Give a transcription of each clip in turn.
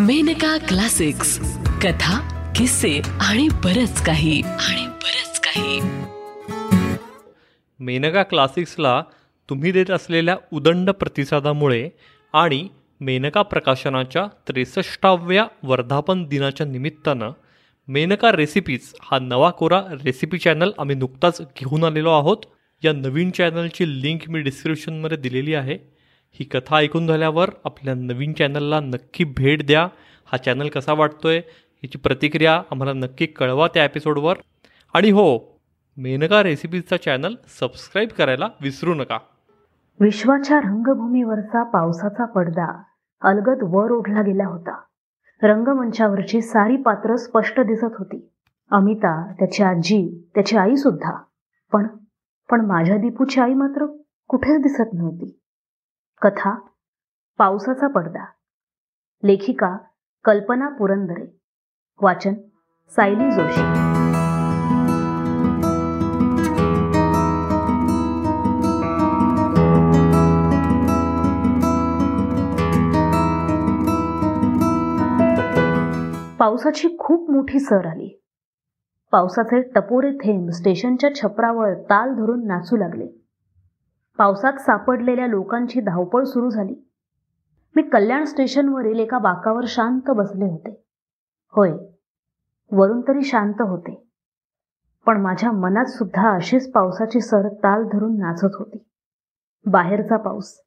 Maneka classics. कथा किस्से आणि बरच काही. आणि बरच काही. मेनका क्लासिक्सला तुम्ही देत असलेल्या उदंड प्रतिसादामुळे आणि मेनका प्रकाशनाच्या त्रेसष्टाव्या वर्धापन दिनाच्या निमित्तानं मेनका रेसिपीज हा नवा कोरा रेसिपी चॅनल आम्ही नुकताच घेऊन आलेलो आहोत. या नवीन चॅनलची लिंक मी डिस्क्रिप्शनमध्ये दिलेली आहे. ही कथा ऐकून झाल्यावर आपल्या नवीन चॅनलला नक्की भेट द्या. हा चॅनल कसा वाटतोय याची प्रतिक्रिया आम्हाला नक्की कळवा त्या एपिसोडवर आणि हो मेनका रेसिपीजचा चॅनल सबस्क्राईब करायला विसरू नका. विश्वाच्या रंगभूमीवरचा पावसाचा पडदा अलगद वर ओढला गेला होता. रंगमंचावरची सारी पात्र स्पष्ट दिसत होती. अमिता त्याची आजी त्याची आई सुद्धा पण पण माझ्या दीपूची आई मात्र कुठेच दिसत नव्हती. कथा पावसाचा पडदा लेखिका कल्पना पुरंदरे वाचन सायली जोशी. पावसाची खूप मोठी सर आली. पावसाचे टपोरे थेंब स्टेशनच्या छपरावर ताल धरून नाचू लागले. पावसात सापडलेल्या लोकांची धावपळ सुरू झाली. मी कल्याण स्टेशनवरील एका बाकावर शांत बसले होते. होय वरून तरी शांत होते. पण माझ्या मनात सुद्धा अशीच पावसाची सर ताल धरून नाचत होती. बाहेरचा पाऊस.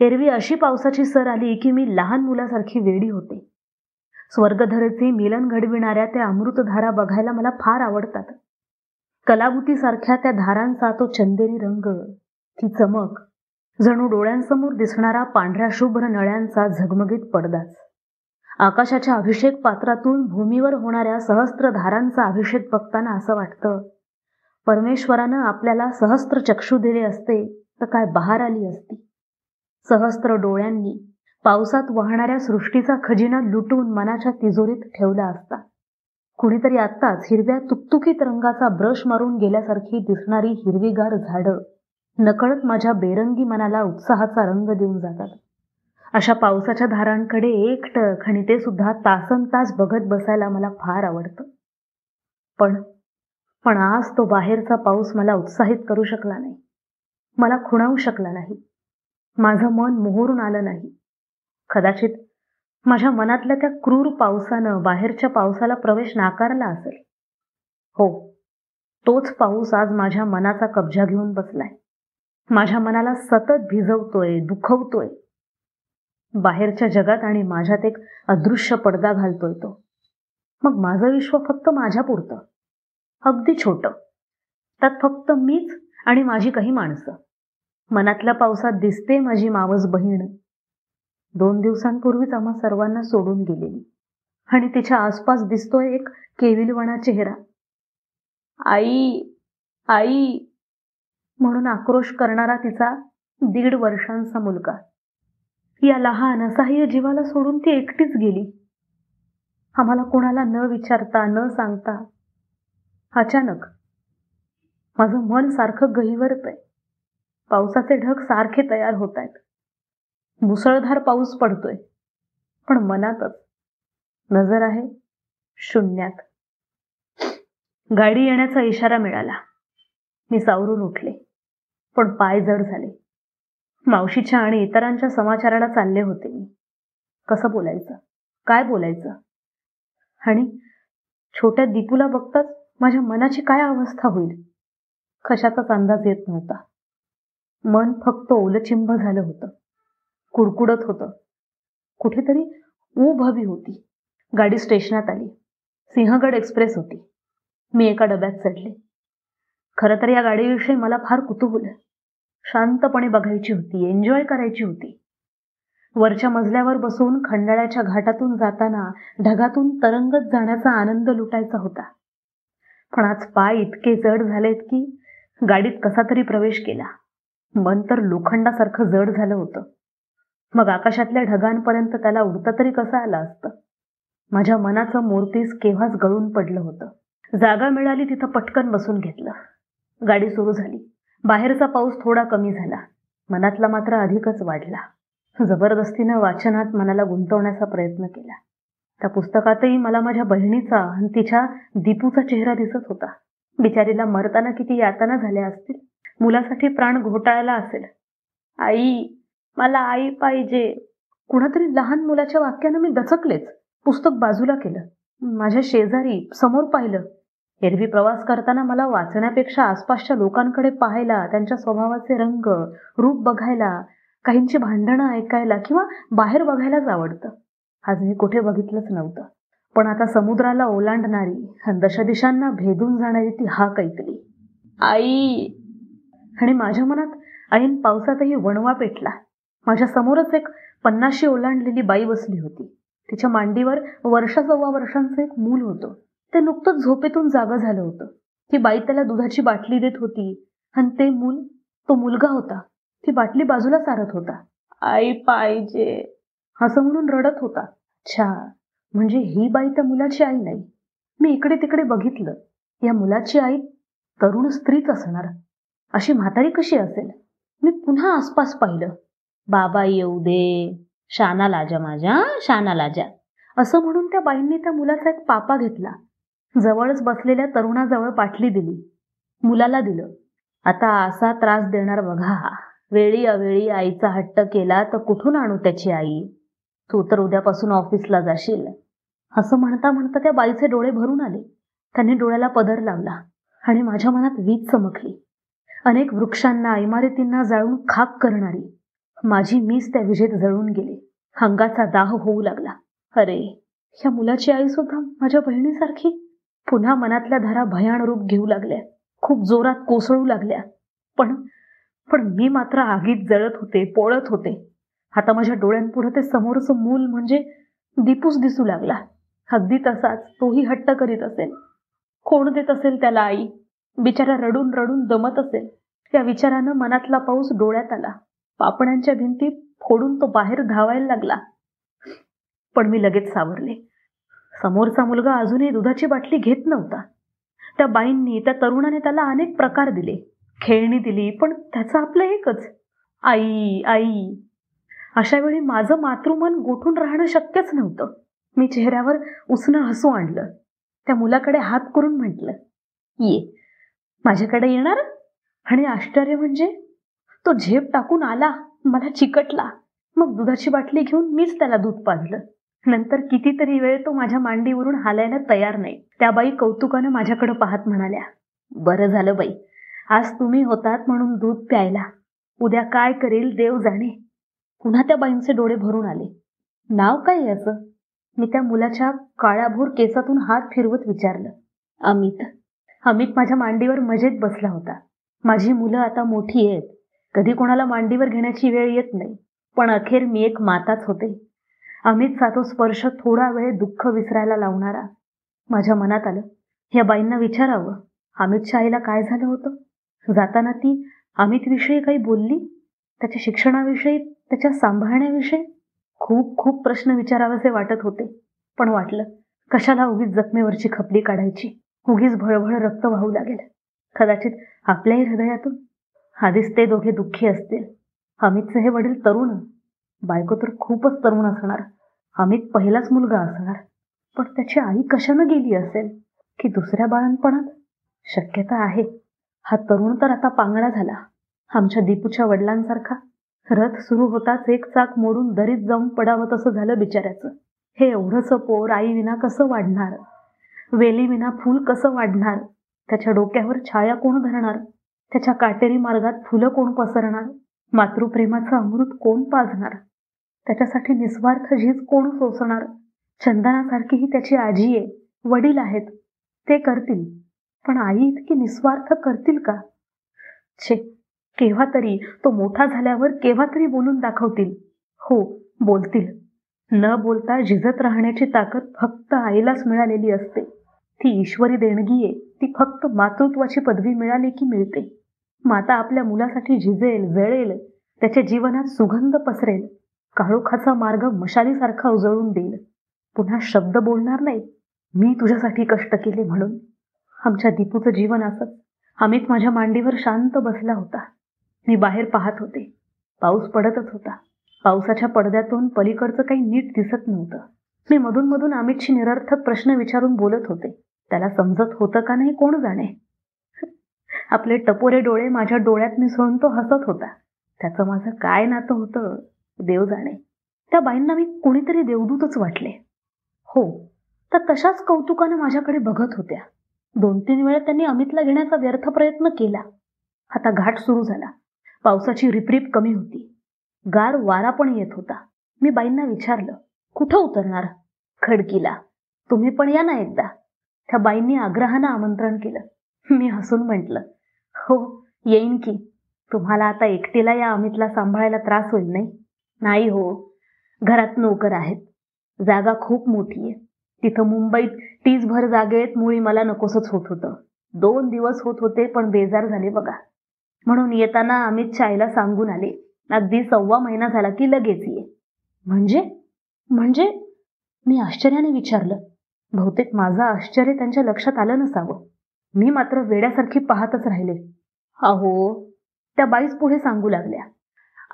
एरवी अशी पावसाची सर आली की मी लहान मुलासारखी वेडी होते. स्वर्गधरेचे मिलन घडविणाऱ्या त्या अमृतधारा बघायला मला फार आवडतात. कलाबुतीसारख्या त्या धारांचा तो चंदेरी रंग ती चमक. जणू डोळ्यांसमोर दिसणारा पांढऱ्या शुभ्र नळ्यांचा झगमगीत पडदाच. आकाशाच्या अभिषेक पात्रातून भूमीवर होणाऱ्या सहस्त्र धारांचा अभिषेक बघताना असं वाटतं परमेश्वरानं आपल्याला सहस्त्र चक्षू दिले असते तर काय बहार आली असती? सहस्त्र डोळ्यांनी पावसात वाहणाऱ्या सृष्टीचा खजिना लुटून मनाच्या तिजोरीत ठेवला असता. कुणीतरी आत्ताच हिरव्या तुकतुकीत रंगाचा ब्रश मारून गेल्यासारखी दिसणारी हिरवीगार झाडं नकळत माझ्या बेरंगी मनाला उत्साहाचा रंग देऊन जातात. अशा पावसाच्या धारांकडे एकटक आणि ते सुद्धा तासन तास बघत बसायला मला फार आवडतं. पण पण आज तो बाहेरचा पाऊस मला उत्साहित करू शकला नाही. मला खुणावू शकला नाही. माझं मन मोहरून आलं नाही. कदाचित माझ्या मनातल्या त्या क्रूर पावसानं बाहेरच्या पावसाला प्रवेश नाकारला असेल. हो तोच पाऊस आज माझ्या मनाचा कब्जा घेऊन बसलाय. माझ्या मनाला सतत भिजवतोय दुखवतोय. बाहेरच्या जगात आणि माझ्यात एक अदृश्य पडदा घालतोय तो. मग माझं विश्व फक्त माझ्या पुरतं. अगदी छोटं. त्यात फक्त मीच आणि माझी काही माणसं. मनातल्या पावसात दिसते माझी मावस बहीण. दोन दिवसांपूर्वीच आम्हा सर्वांना सोडून गेलेली. आणि तिच्या आसपास दिसतोय एक केविलवाणा चेहरा. आई आई म्हणून आक्रोश करणारा तिचा दीड वर्षांचा मुलगा. या लहान असहाय्य जीवाला सोडून ती एकटीच गेली. आम्हाला कोणाला न विचारता न सांगता अचानक माझं मन सारखं गहिवरत आहे पावसाचे ढग सारखे तयार होत आहेत मुसळधार पाऊस पडतोय. पण मनातच नजर आहे शून्यात. गाडी येण्याचा इशारा मिळाला. मी सावरून उठले. पण पाय जड झाले. मावशीच्या आणि इतरांच्या समाचाराला चालले होते मी. कसं बोलायचं? काय बोलायचं? आणि छोट्या दीपूला बघताच माझ्या मनाची काय अवस्था होईल? कशाचाच अंदाज येत नव्हता. मन फक्त ओलचिंब झालं होतं. कुडकुडत होतं. कुठेतरी ऊब हवी होती. गाडी स्टेशनात आली. सिंहगड एक्सप्रेस होती. मी एका डब्यात चढले. खरं तर या गाडीविषयी मला फार कुतूहल आहे. शांतपणे बघायची होती एन्जॉय करायची होती. वरच्या मजल्यावर बसून खंडाळ्याच्या घाटातून जाताना ढगातून तरंगत जाण्याचा आनंद लुटायचा होता. पण आज पाय इतके जड झालेत की गाडीत कसा तरी प्रवेश केला. मन तर लोखंडासारखं जड झालं होतं. मग आकाशातल्या ढगांपर्यंत त्याला उडता तरी कसं आलं असतं? माझ्या मनाचं मूर्तीस केव्हाच गळून पडलं होतं. जागा मिळाली तिथं पटकन बसून घेतलं. गाडी सुरू झाली. बाहेरचा पाऊस थोडा कमी झाला. मनातला मात्र अधिकच वाढला. जबरदस्तीनं वाचनात मनाला गुंतवण्याचा प्रयत्न केला. त्या पुस्तकातही मला माझ्या बहिणीचा आणि तिच्या दीपूचा चेहरा दिसत होता. बिचारीला मरताना किती यातना झाल्या असतील? मुलासाठी प्राण घोटाळला असेल. आई मला आई पाहिजे. कुणातरी लहान मुलाच्या वाक्यानं मी दचकलेच. पुस्तक बाजूला केलं. माझ्या शेजारी समोर पाहिलं. एरवी प्रवास करताना मला वाचण्यापेक्षा आसपासच्या लोकांकडे पाहायला त्यांच्या स्वभावाचे रंग रूप बघायला काहींची भांडणं ऐकायला किंवा बाहेर बघायलाच आवडतं. आज मी कुठे बघितलंच नव्हतं. पण आता समुद्राला ओलांडणारी दशदिशांना भेदून जाणारी ती हाक ऐकली. आई! आणि माझ्या मनात ऐन पावसातही वणवा पेटला. माझ्या समोरच एक पन्नाशी ओलांडलेली बाई बसली होती. तिच्या मांडीवर वर्षा सव्वा वर्षांचं एक मूल होतं. ते नुकतंच झोपेतून जागं झालं होतं. ती बाई त्याला दुधाची बाटली देत होती आणि ते मूल तो मुलगा होता. ती बाटली बाजूला सारत होता. आई पाहिजे. असं म्हणून रडत होता. छा म्हणजे ही बाई त्या मुलाची आई नाही. मी इकडे तिकडे बघितलं. या मुलाची आई तरुण स्त्रीच असणार. अशी म्हातारी कशी असेल? मी पुन्हा आसपास पाहिलं. बाबा येऊ दे. शाना लाजा माझ्या शाना लाजा. असं म्हणून त्या बाईंनी त्या मुलाचा एक पापा घेतला. जवळच बसलेल्या तरुणाजवळ पाटली दिली. मुलाला दिलं. आता असा त्रास देणार बघा. वेळी अवेळी आईचा हट्ट केला तर कुठून आणू त्याची आई? तू तर उद्यापासून ऑफिसला जाशील. असं म्हणता म्हणता त्या बाईचे डोळे भरून आले. त्यांनी डोळ्याला पदर लावला आणि माझ्या मनात वीज चमकली. अनेक वृक्षांना इमारतींना जाळून खाक करणारी माझी मीच त्या विजेत जळून गेले. हंगाचा दाह होऊ लागला. अरे ह्या मुलाची आई सुद्धा माझ्या बहिणीसारखी? पुन्हा मनातल्या धारा भयान रूप घेऊ लागल्या. खूप जोरात कोसळू लागल्या. पण पण मी मात्र आगीत जळत होते पोळत होते. आता माझ्या डोळ्यांपुढं ते समोरचं मूल म्हणजे दीपूस दिसू लागला. अगदी तसाच तोही हट्ट करीत असेल. कोण देत असेल त्याला आई? बिचारा रडून रडून दमत असेल. त्या विचारानं मनातला पाऊस डोळ्यात आला. पापण्यांच्या भिंती फोडून तो बाहेर धावायला लागला. पण मी लगेच सावरले. समोरचा मुलगा अजूनही दुधाची बाटली घेत नव्हता. त्या बाईंनी त्या तरुणाने त्याला अनेक प्रकार दिले. खेळणी दिली पण त्याचं आपलं एकच. आई आई. अशा वेळी माझं मातृमन गोठून राहणं शक्यच नव्हतं. मी चेहऱ्यावर उसणं हसू आणलं. त्या मुलाकडे हात करून म्हटलं ये माझ्याकडे येणार? आणि आश्चर्य म्हणजे तो झेप टाकून आला मला चिकटला. मग दुधाची बाटली घेऊन मीच त्याला दूध पाजलं. नंतर कितीतरी वेळ तो माझ्या मांडीवरून हालायला तयार नाही. त्या बाई कौतुकानं माझ्याकडे पाहत म्हणाल्या बरं झालं बाई. आज तुम्ही होतात म्हणून दूध प्यायला. उद्या काय करेल देव जाणे. पुन्हा त्या बाईंचे डोळे भरून आले. नाव काय याचं? मी त्या मुलाच्या काळ्याभोर केसातून हात फिरवत विचारलं. अमित. अमित माझ्या मांडीवर मजेत बसला होता. माझी मुलं आता मोठी आहेत. कधी कोणाला मांडीवर घेण्याची वेळ येत नाही. पण अखेर मी एक माताच होते. अमितचा तो स्पर्श थोडा वेळ दुःख विसरायला लावणारा. माझ्या मनात आलं या बाईंना विचारावं. अमित शाहीला काय झालं होतं? जाताना ती अमितविषयी काही बोलली? त्याच्या शिक्षणाविषयी? त्याच्या सांभाळण्याविषयी? खूप खूप प्रश्न विचारावेसे वाटत होते. पण वाटलं कशाला उगीच जखमेवरची खपली काढायची? उगीच भळभळ रक्त वाहू लागेल. कदाचित आपल्याही हृदयातून आधीच ते दोघे दुःखी असतील. अमितचे हे वडील तरुण. बायको तर खूपच तरुण असणार. अमित पहिलाच मुलगा असणार. पण त्याची आई कशानं गेली असेल? की दुसऱ्या बाळणपणात शक्यता आहे. हा तरुण तर आता पांगडा झाला. आमच्या दीपूच्या वडिलांसारखा. रथ सुरू होताच एक चाक मोडून दरीत जाऊन पडावं तसं झालं बिचाऱ्याचं. हे एवढंसं पोर आई विना कसं वाढणार? वेली विना फूल कसं वाढणार? त्याच्या डोक्यावर छाया कोण धरणार? त्याच्या काटेरी मार्गात फुलं कोण पसरणार? मातृप्रेमाचं अमृत कोण पाजणार? त्याच्यासाठी निस्वार्थ झीज कोण सोसणार? चंदनासारखी ही त्याची आजी आहे वडील आहेत ते करतील. पण आई इतकी निस्वार्थ करतील का? छे केव्हा तरी तो मोठा झाल्यावर केव्हा तरी बोलून दाखवतील. हो बोलतील. न बोलता झिजत राहण्याची ताकद फक्त आईलाच मिळालेली असते. ती ईश्वरी देणगी आहे ती फक्त मातृत्वाची पदवी मिळाली की मिळते. माता आपल्या मुलासाठी झिजेल जळेल त्याच्या जीवनात सुगंध पसरेल. काळोखाचा मार्ग मशालीसारखा उजळून देईल. पुन्हा शब्द बोलणार नाही. मी तुझ्यासाठी कष्ट केले म्हणून. आमच्या दीपूचं जीवन असत अमित माझ्या मांडीवर शांत बसला होता. मी बाहेर पाहत होते. पाऊस पडतच होता. पावसाच्या पडद्यातून पलीकडचं काही नीट दिसत नव्हतं. मी मधून मधून अमितशी निरर्थक प्रश्न विचारून बोलत होते. त्याला समजत होतं का नाही कोण जाणे? आपले टपोरे डोळे माझ्या डोळ्यात मिसळून तो हसत होता. त्याचं माझं काय नातं होतं? देव जाणे. त्या बाईंना मी कुणीतरी देवदूतच वाटले. हो त्या तशाच कौतुकानं माझ्याकडे बघत होत्या. दोन तीन वेळा त्यांनी अमितला घेण्याचा व्यर्थ प्रयत्न केला. आता घाट सुरू झाला. पावसाची रिपरिप कमी होती. गार वारा पण येत होता. मी बाईंना विचारलं कुठं उतरणार? खडकीला. तुम्ही पण या ना एकदा. त्या बाईंनी आग्रहानं आमंत्रण केलं. मी हसून म्हटलं हो येईन की. तुम्हाला आता एकटीला या अमितला सांभाळायला त्रास होईल नाही? नाही हो घरात नोकर आहेत. जागा खूप मोठी आहे. तिथं मुंबईत तीसभर जागेत मुळी मला नकोसच होत होतं. दोन दिवस होत होते पण बेजार झाले बघा. म्हणून येताना अमित आईला सांगून आले अगदी सव्वा महिना झाला की लगेच ये. म्हणजे? म्हणजे? मी आश्चर्याने विचारलं. बहुतेक माझं आश्चर्य त्यांच्या लक्षात आलं नसावं. मी मात्र वेड्यासारखी पाहतच राहिले. अहो त्या बाईस पुढे सांगू लागल्या.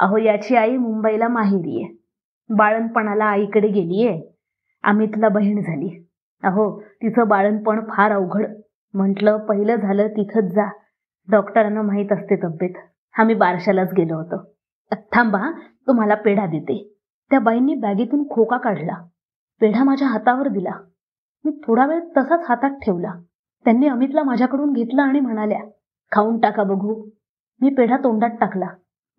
अहो याची आई मुंबईला माहेरी आहे. बाळणपणाला आईकडे गेलीये अमितला बहीण झाली. अहो तिचं बाळणपण फार अवघड. म्हटलं पहिलं झालं तिथंच जा. डॉक्टरांना माहीत असते तब्येत. आम्ही बारशालाच गेलो होतो. थांबा तुम्हाला पेढा देते. त्या बाईंनी बॅगेतून खोका काढला. पेढा माझ्या हातावर दिला. मी थोडा वेळ तसाच हातात ठेवला. त्यांनी अमितला माझ्याकडून घेतला आणि म्हणाल्या खाऊन टाका बघू. मी पेढा तोंडात टाकला.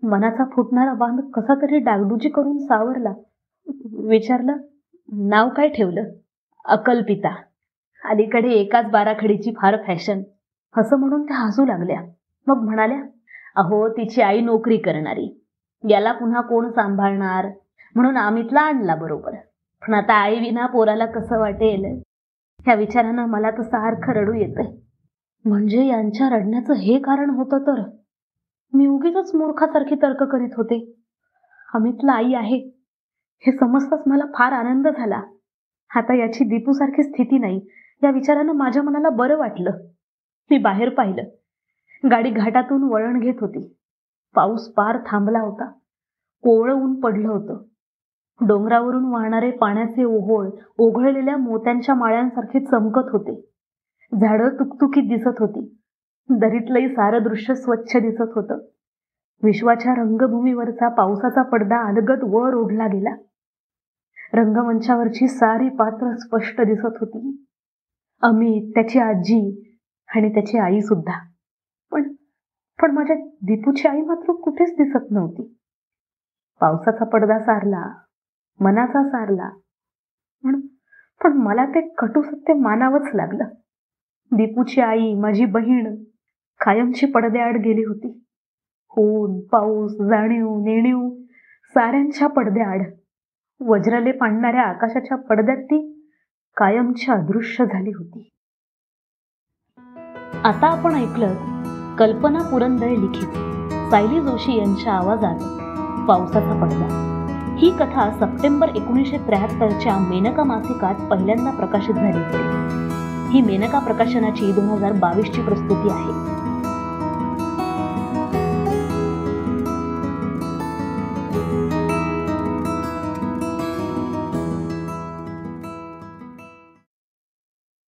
मनाचा फुटणारा बांध कसा तरी डागडुजी करून सावरला. विचारलं नाव काय ठेवलं? अकल्पिता. अलीकडे एकाच बाराखडीची फार फॅशन. असं म्हणून त्या हसू लागल्या. मग म्हणाल्या अहो तिची आई नोकरी करणारी. याला पुन्हा कोण सांभाळणार? म्हणून अमितला आणला बरोबर. पण आता आई विना पोराला कसं वाटेल? ह्या विचारानं मला तर सारखं रडू येतंय. म्हणजे यांच्या रडण्याचं हे कारण होतं तर? मी उगीच मूर्खासारखी तर्क करीत होते. अमितला आई आहे. हे समजताच मला फार आनंद झाला. आता याची दीपूसारखी स्थिती नाही. या विचारानं माझ्या मनाला बरं वाटलं. मी बाहेर पाहिलं. गाडी घाटातून वळण घेत होती. पाऊस पार थांबला होता. कोवळं ऊन पडलं होतं. डोंगरावरून वाहणारे पाण्याचे ओहोळ ओघळलेल्या मोत्यांच्या माळ्यांसारखे चमकत होते. झाडं तुकतुकीत दिसत होती. दरीतलंही सारं दृश्य स्वच्छ दिसत होतं. विश्वाच्या रंगभूमीवरचा पावसाचा पडदा अलगद वर ओढला गेला. रंगमंचावरची सारी पात्र स्पष्ट दिसत होती. अमित त्याची आजी आणि त्याची आई सुद्धा. पण पण माझ्या दीपूची आई मात्र कुठेच दिसत नव्हती. पावसाचा पडदा सारला मनाचा सारला. पण पण मला ते कटू सत्य मानावंच लागलं. दीपूची आई माझी बहीण कायमची पडद्याआड गेली होती. ऊन पाऊस जाणीव नेणीव साऱ्यांच्या पडद्याआड. वज्रले पाडणाऱ्या आकाशाच्या पडद्यात ती कायमची अदृश्य झाली होती. आता आपण ऐकलं कल्पना पुरंदळे लिखित. सायली जोशी यांच्या आवाजात पावसाचा पडदा. ही कथा सप्टेंबर एकोणीसशे त्र्याहत्तरच्या मेनका मासिकात पहिल्यांदा प्रकाशित झाली होती. ही मेनका प्रकाशनाची दोन हजार बावीसची प्रस्तुती आहे.